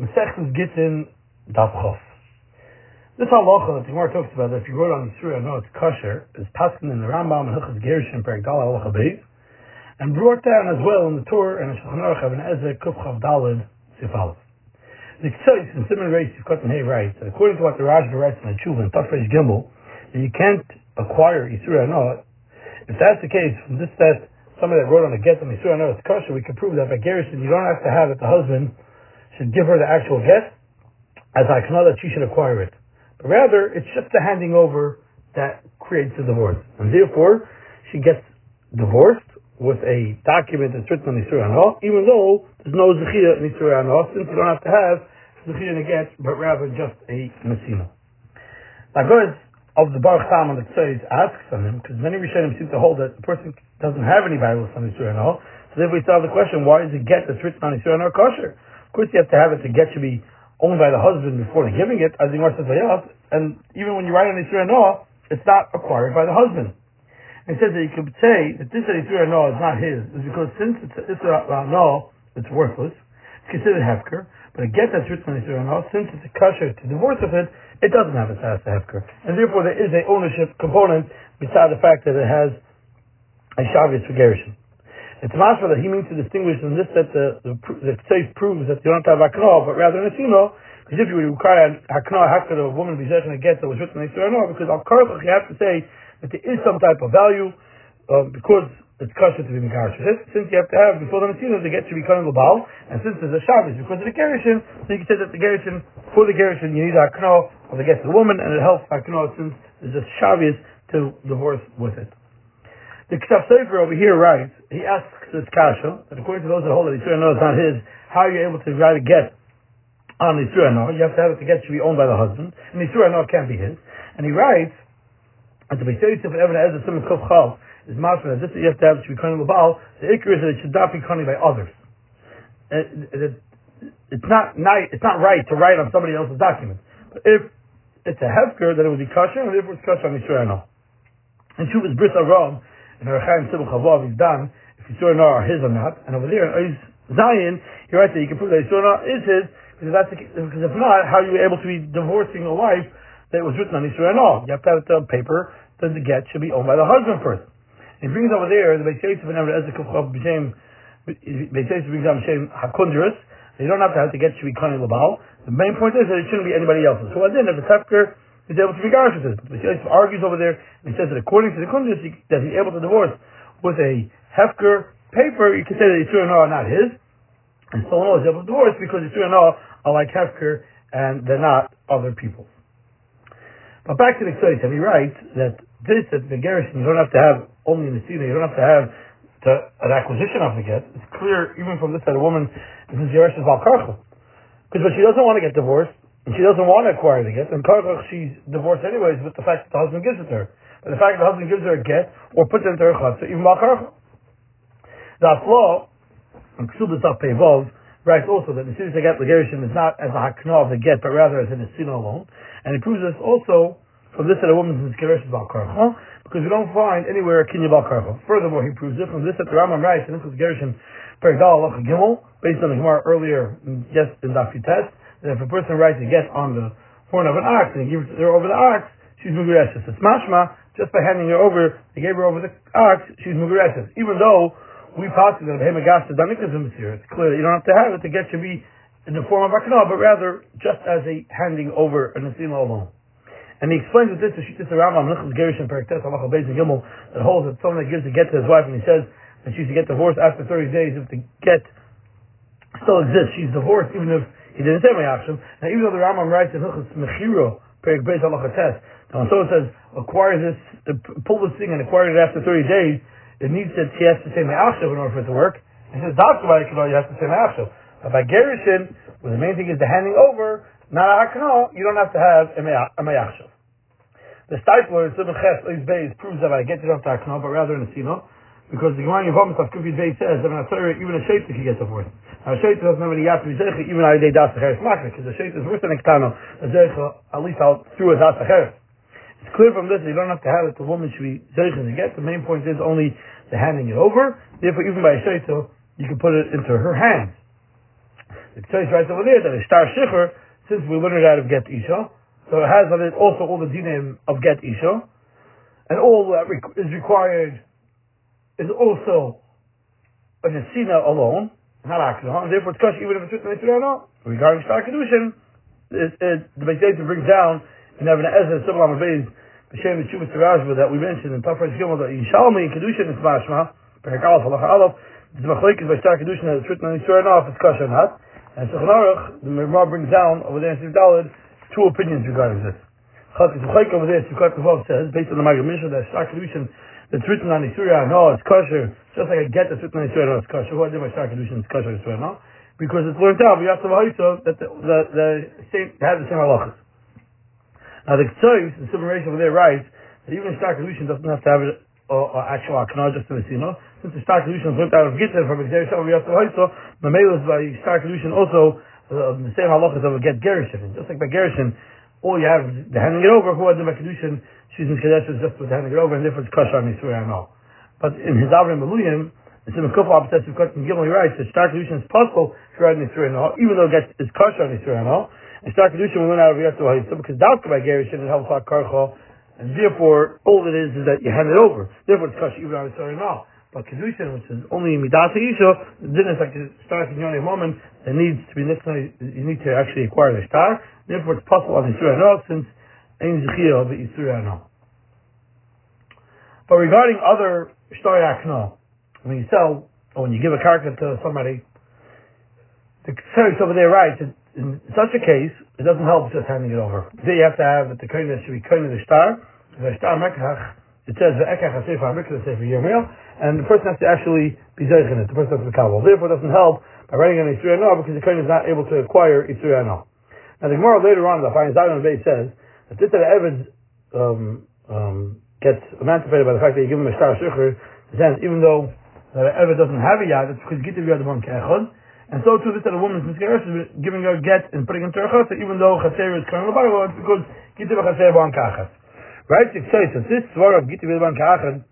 Mesechus Gittin Daf Chof. This halacha that the Gemara talks about, that if you wrote on the Surah, no, it's kosher, is paskin in the Rambam and Hilchas Gershon Perek Dal Halacha and brought down as well in the Torah and the Shulchan Aruch of an Ezra Kuf Chav Dalid Sifalov. The Ktsois in Simon Reis Yivkot and Hay writes that according to what the Rajba writes in the Tshuva in Tafresh Gimel, that you can't acquire Yisur no. If that's the case, from this that somebody that wrote on a get on Yisur no, it's kosher, we can prove that by Gershon you don't have to have it, the husband should give her the actual get, as I know that she should acquire it. But rather, it's just the handing over that creates the divorce. And therefore, she gets divorced with a document that's written on Yisur Anah, even though there's no Zechia in Yisur Anah, since you don't have to have Zechia in a get, but rather just a Messina. Now, good of the Baruch Tam on the Tzoyz asks on him, because many Rishonim seem to hold that the person doesn't have any Bible on Yisur Anah, so therefore we have the question, why is the get that's written on Yisur Anah kosher? Of course, you have to have it. to get should be owned by the husband before giving it, as the says, and even when you write on Yisrael Noah, it's not acquired by the husband. And it says that you could say that this Yisrael Noah is not his, is because since it's Yisrael Noah, it's worthless. It's considered hefker. But a get that's written on Yisrael Noah, since it's a kosher to divorce of it, it doesn't have a status of hefker. And therefore there is a ownership component beside the fact that it has a Shavuot for Gershon. It's mashma that he means to distinguish in this that the the, the safe proves that you don't have akno, but rather an asino. Because if you require akno, how could a woman be zechin a get that was written in no? Because al karchach you have to say that there is some type of value uh, because it's kosher to be megash. Since you have to have before the asino the get to be coming global, and since there's a shabbos because of the gerushin, so you can say that the gerushin for the gerushin you need akno of the get to the woman, and it helps akno since there's a shabbos to divorce with it. The Ksav Sefer over here writes, he asks this kasha, and according to those that hold that Yisrael is not his, how are you able to write a get on Yisrael You have to have it, to get should be owned by the husband, and Yisrael can't be his. And he writes, at the Beisayis of Evan Ezra Simon Kuf Chal, is mashma that this you have to have it should be cunning Baal, the ikr is that it should not be cunning by others. Uh, it, it, it's not, not it's not right to write on somebody else's document. But if it's a hefker, then it would be kosher, and therefore it's kosher on Yisrael And Shuvas Bris Aram, in Rechaim Sibul Chavav is done if Yisur Nar are his or not. And over there in Oiz Zion, he writes that you can prove that Yisur Nar is his, because, that's the, because if not, how are you able to be divorcing a wife that was written on Yisur Nar? You have to have on paper that the get should be owned by the husband first. He brings over there the Beis Yosef and Ezek Chav Beis Yosef brings down B'Shem Hakundrus, you don't have to have to get should be Kani Labal. The main point is that it shouldn't be anybody else's. So then, if it's Hefker, he's able to be garnished with it. But he argues over there, and he says that according to the Kundus, that he's able to divorce with a Hefker paper, you can say that Yisur and are not his, and so on is able to divorce because Yisur and all are like Hefker, and they're not other people. But back to the Ktsois, he writes that this, that the garrison, you don't have to have only in the Sina, you don't have to have to, an acquisition of the get. It's clear, even from this, that a woman is in Valkarcha. Because when she doesn't want to get divorced, and she doesn't want to acquire the get, and Karkach she's divorced anyways with the fact that the husband gives it to her. But the fact that the husband gives her a get, or puts it into her chutzah, even Balkarcha. The Aflo, and Ksubas Pevov, writes also that the Siddur get Legerishim is not as a hakna of the get, but rather as an Esina alone. And he proves this also from this that a woman's Geresh is Balkarcha, because we don't find anywhere a Kinya Balkarcha. Furthermore, he proves it from this that the Rambam writes, and this was Gerishim Perigdal Gimel, based on the Gemara earlier, yes, in Daf Test, if a person writes a get on the horn of an ox and gives her over the ox, she's Mugureshes. It's mashma, just by handing her over, they gave her over the ox, she's Mugureshes. Even though we passed that Hemagasta Danikas here, it's clear that you don't have to have it, the get should be in the form of a Akna, but rather just as a handing over an Asima alone. And he explains with this to Shittis Rambam, Lichus Gerish and Perektes, Allah Beis and Gimel, that holds that someone that gives a get to his wife and he says that she should get divorced after 30 days if the get still exists, she's divorced even if he didn't say Mayachshav. Now, even though the Rambam writes in Hilchas Mechiro, Perik Beis Halacha now when someone says, acquire this, pull this thing and acquire it after 30 days, it needs that he has to say Mayachshav in order for it to work. He says, that's why you have to say Mayachshav. But by Gerishin, where the main thing is the handing over, not a Hakno, you don't have to have a Mayachshav. The Steipler Simon Ches Oiz Beis proves that I get it off to Hakno, but rather in a Sino, because the Gemara in Yevamot of Kufid Beis says that even a Shaita can get divorced. Now, Shaita doesn't have any Yat Mizecha, even I day Das Acheres Makna, because the Shaita is worse than Ektano, the Zecha, at least out through a Das Acheres. It's clear from this that you don't have to have it, the woman should be Zecha to get. The main point is only the handing it over. Therefore, even by a Shaita, you can put it into her hands. The Ktsois writes over there that a star shicher, since we learned it out of get isha, so it has on it also all the dinim of get isha, and all that is required is also a nesina alone, not akna, and therefore it's kosher even if it's written in Regarding star kedushin, the uh, Beit brings down in Even HaEzer Siblam Abayz B'Shem Yeshuvah Tirajba that we mentioned in Tafresh Gimel that Yishalmi in Kedushin is Mashma Perek Aleph Halacha Aleph the Machlekes by Shtar Kedushin that it's written on Yisrael it's kosher or not. And Shulchan Aruch the Gemara brings down over there in Siv Daled two opinions regarding this. Chalkes Machlek over there Sivkat Kavov says based on the Maggid Mishnah that Shtar Kedushin that's written on Yisrael no it's kosher just like a get that's written on Yisrael no it's kosher. Who I did by Shtar Kedushin it's kosher Yisrael no? Because it's learned out we have to that the, the, the same have the same halachas. Now the Ktsois, the Summation over there writes that even star solution doesn't have to have an actual akna just to Messina. Since the star solution is learned out of Gittin from Xer Shem we have to Hoyso, Mamela is by solution also uh, the same halachas of a get Gerishin. Just like by Gerishin, all you have the handing it over, who had the Makadushin, she's in Kadesh is just with handing it over, and therefore it's Kasha on Yisrael know. But in his Avnei Miluim, it's in a couple of opposites of Kotten Gimel, he writes that star solution is possible for Yisrael and all, even though it gets, it's Kasha on Yisrael and start kedusha we learn out of Yatsu Ha'isa because Dalka by Gerushin it helps out Karcha, and therefore all it is is that you hand it over. Therefore it's Kashi even on Yisrael now. But kedusha, which is only Midasa Yisha, the dinner is like the start in Yonei moment that needs to be necessary. You need to actually acquire the star. Therefore it's possible on Yisrael since But regarding other star yakna, when you sell or when you give a karka to somebody, the Ksheris over there writes in such a case, it doesn't help just handing it over. There you have to have that the kohen should be kohen of the star. The star mekach, it says the ekach hasefer hamikra sefer yirmiel, and the person has to actually be zeich in it. The person has to be kabel. Therefore, it doesn't help by writing an Yitzur because the kohen is not able to acquire Yitzur Now the Gemara later on, the Fayin Zion Bay says that this Evid um, um, gets emancipated by the fact that you give him a star shukr, even though the Evid doesn't have a yad, it's because Gitav Yad one Kechon, and so too, this that a woman's miscarriage is giving her get and putting into her chutz, even though chaser is coming about it's because gitiv chaser ban kachas. Right? That this swar of gitiv ban kachas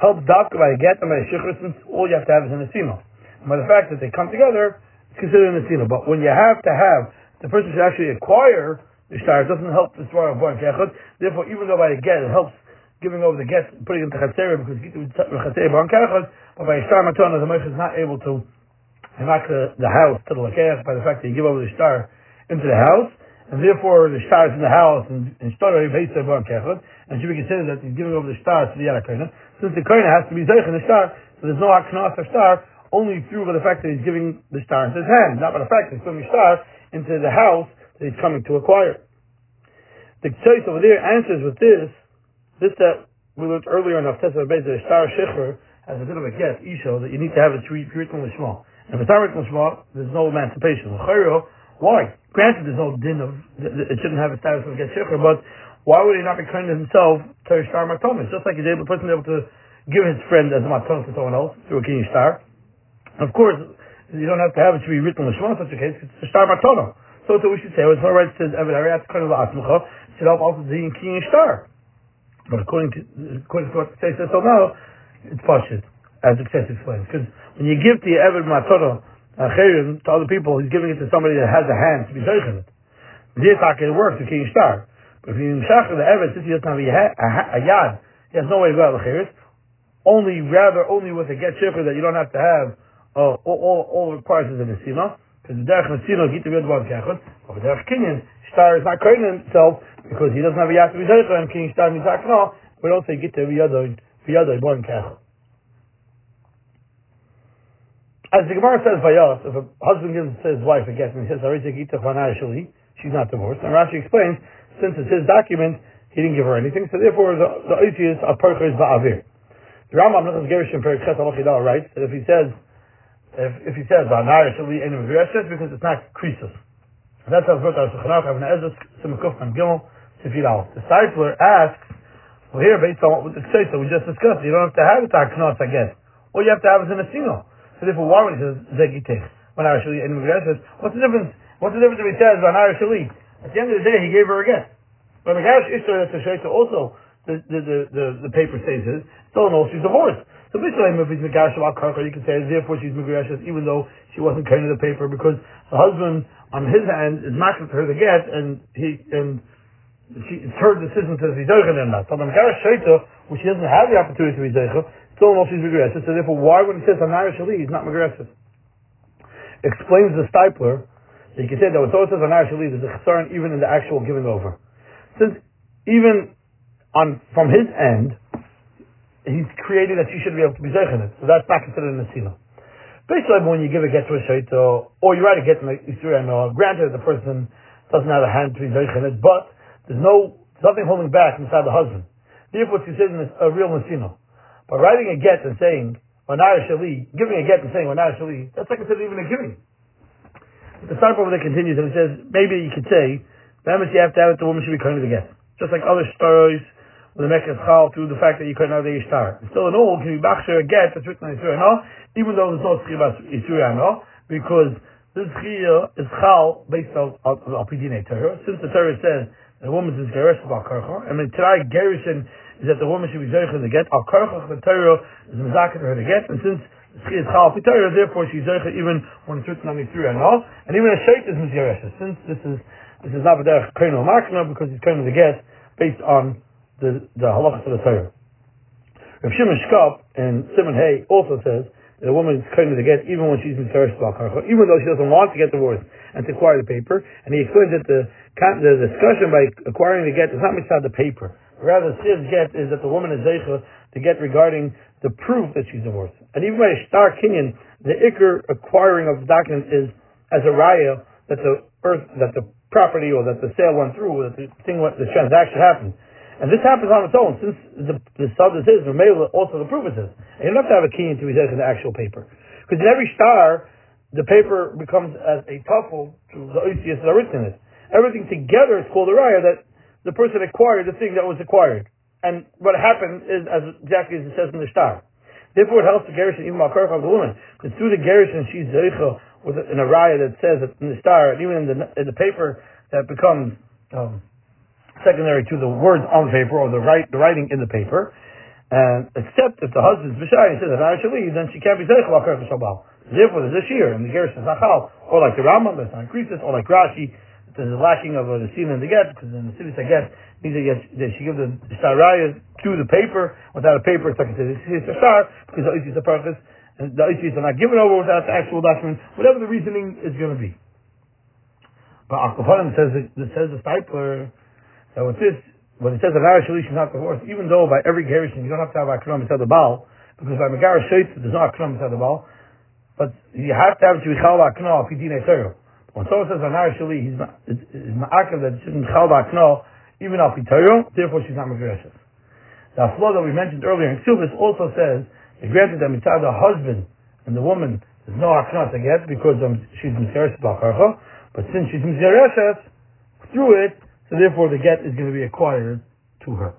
helps dafka by a get and by a shichur, since all you have to have is an. And by the fact that they come together, it's considered an asino. But when you have to have, the person should actually acquire the shtar, it doesn't help the swar of ban kachas. Therefore, even though by the get, it helps giving over the get, putting it into chaser, because gitiv chaser ban kachas, but by a shtar matana, the Moshe is not able to not the, the house to the lakeach by the fact that you give over the star into the house, and therefore the star is in the house and, and star and should be considered that he's giving over the star to the Yarakoina, since the Koina has to be Zeich in the star, so there's no Aknas or star, only through the fact that he's giving the star into his hand, not by the fact that he's putting the star into the house that he's coming to acquire. The choice over there answers with this, this that we learned earlier in Aftesa Bez, the star Shecher as a bit of a get, Isho, that you need to have it written small. And for Tarik Mishma, there's no emancipation. Why? Granted, there's no din of, it shouldn't have a status of get shikr, but why would he not be kind to himself to a star matomis? Just like he's able, person able to give his friend as a maton to someone else through a king star. Of course, you don't have to have it to be written in Shema in such a case, it's a star matono. So what we should say, it's all right, says, Evan Ariat, of Asmucha, help also the king star. But according to, according to what it says so now, it's Pashit, as the text explains. Because when you give your Eved Matoro, Acherim, to other people, he's giving it to somebody that has a hand to be zeichen it. This it works, you can't start. But if you shachar the Eved, since he doesn't have a, a, yad, he has no way to go out of only, rather, only with a get shifra that you don't have to have uh, all, all, all requires is a nesima, because the derech nesima git to be one kechot, but the derech kinyan, star is not curtain himself, because he doesn't have a yad zeichen, and king star means akna, we don't say be yadoi, one kechot. As the Gemara says by us, if a husband gives his wife a get and he says, she's not divorced, and Rashi explains, since it's his document, he didn't give her anything, so therefore the, the is a percher is ba'avir. The Rambam Nechas Gerishim Alachidal writes that if he says, if, if he says, Va'anai Shali Enim V'reshes, because it's not krisus. That's how out Shechanach, Avna Ezes, Simukuf, and Gimel, Sifir Al. The Seifler asks, well here, based on what the that we just discussed, you don't have to have it Aknos again. All you have to have is an Asino. So therefore, why would he say Zegitech? Arashali and Megash says, what's the difference? What's the difference if he says on Arashali? At the end of the day, he gave her a get. When Megash Ishtar that's a Shaita also, the, the, the, the, the paper says is, still knows she's divorced. So basically, if he's Megash you can say, therefore she's Megash, even though she wasn't of the paper, because the husband, on his end, is marking for her to get, and he, and she, it's her decision to be Zeichen or not. So the Megash Shaita, which she doesn't have the opportunity to be Zeichen, still knows she's Megash. So therefore, why would it say Anara Shali, he's not Megash? Explains the Steipler, you can say that when someone says Anara Shali, there's a concern even in the actual giving over. Since even on, from his end, he's created that she should be able to be zeichen it. So that's not considered an asila. Basically, when you give a get to a shaito, uh, or you write a get to Isra no, uh, granted the person doesn't have a hand to be zeichen it, but there's no nothing holding back inside the husband. Therefore, it's considered a real masino. But writing a get and saying Wanara Shali, giving a get and saying Wanara Shali, that's not considered even a giving. The start over there continues and it says maybe you could say, that means you have to have it, the woman should be kind of the get. Just like other stories the Mecca Chal through the fact that you couldn't have the Ishtar. Still in all, can be Bachsher a get that's written on Yisur no, even though there's no Tzchi about Yisur no, because this Chiyah is Chal based on Al Pidine Torah. Since the Torah says the woman is Geresh about Karcha, and the today Gerushin is that the woman should be Zerich the get, Al Karcha, the Torah is Mizakah to her to get, and since she is Chal Torah, therefore she's Zerich even when it's written on Yisur no, and even a Shait is Mizgeresh. Since this is this is not B'derech Koino Makna, because he's Koino the get, based on the, the halacha of the Torah. Rav Shimon Shkop and Simon Hay also says that a woman is claiming to get even when she's in even though she doesn't want to get divorced and to acquire the paper. And he explains that the, the discussion by acquiring the get is not inside the paper. Rather, the get is that the woman is zeicha to get regarding the proof that she's divorced. And even by a star kinyan, the ikr acquiring of the document is as a raya that the earth, that the property or that the sale went through, that the thing, the transaction happened. And this happens on its own, since the, the subject is, also the proof is. And you don't have to have a key to be in the actual paper. Because in every star, the paper becomes as a tuffle to the oisius that are written in it. Everything together is called a raya that the person acquired the thing that was acquired. And what happened is, as exactly as it says in the star. Therefore, it helps the gerushin even malkarch of the woman. Because through the gerushin, she's zeicha with in a raya that says that in the star, and even in the in the paper that becomes um, secondary to the words on the paper or the, write, the writing in the paper. And except if the husband's b'shai and says that I should leave, then she can't be zeichel akar b'shabal. Therefore, there's a shear and the gerus is nachal, or like the Rambam, there's not increases, or like Rashi, there's a lacking of a the seal in the get because in the city I get means that she gives the saraya to the paper without a paper. It's like it's a star because the is the purpose and the is are not given over without the actual document. Whatever the reasoning is going to be. But Akapanim says it says the Steipler now with this, when it says a Gara Shalish is not divorced, even though by every Gerushin you don't have to have Akram Mitzad the Baal, because by Megara Shait there's no Akram Mitzad the Baal, but you have to have to be Chal Akno Pidine Torah. When someone says a Gara Shali, he's not, it's Ma'akav that she's Chal Akno, even Al Torah, therefore she's not Megareshes. The flaw that we mentioned earlier in Ksubis also says, granted that Mitzad the husband and the woman, there's no Akno to get because um, she's Megareshes but since she's Megareshes, through it, so therefore the get is going to be acquired to her.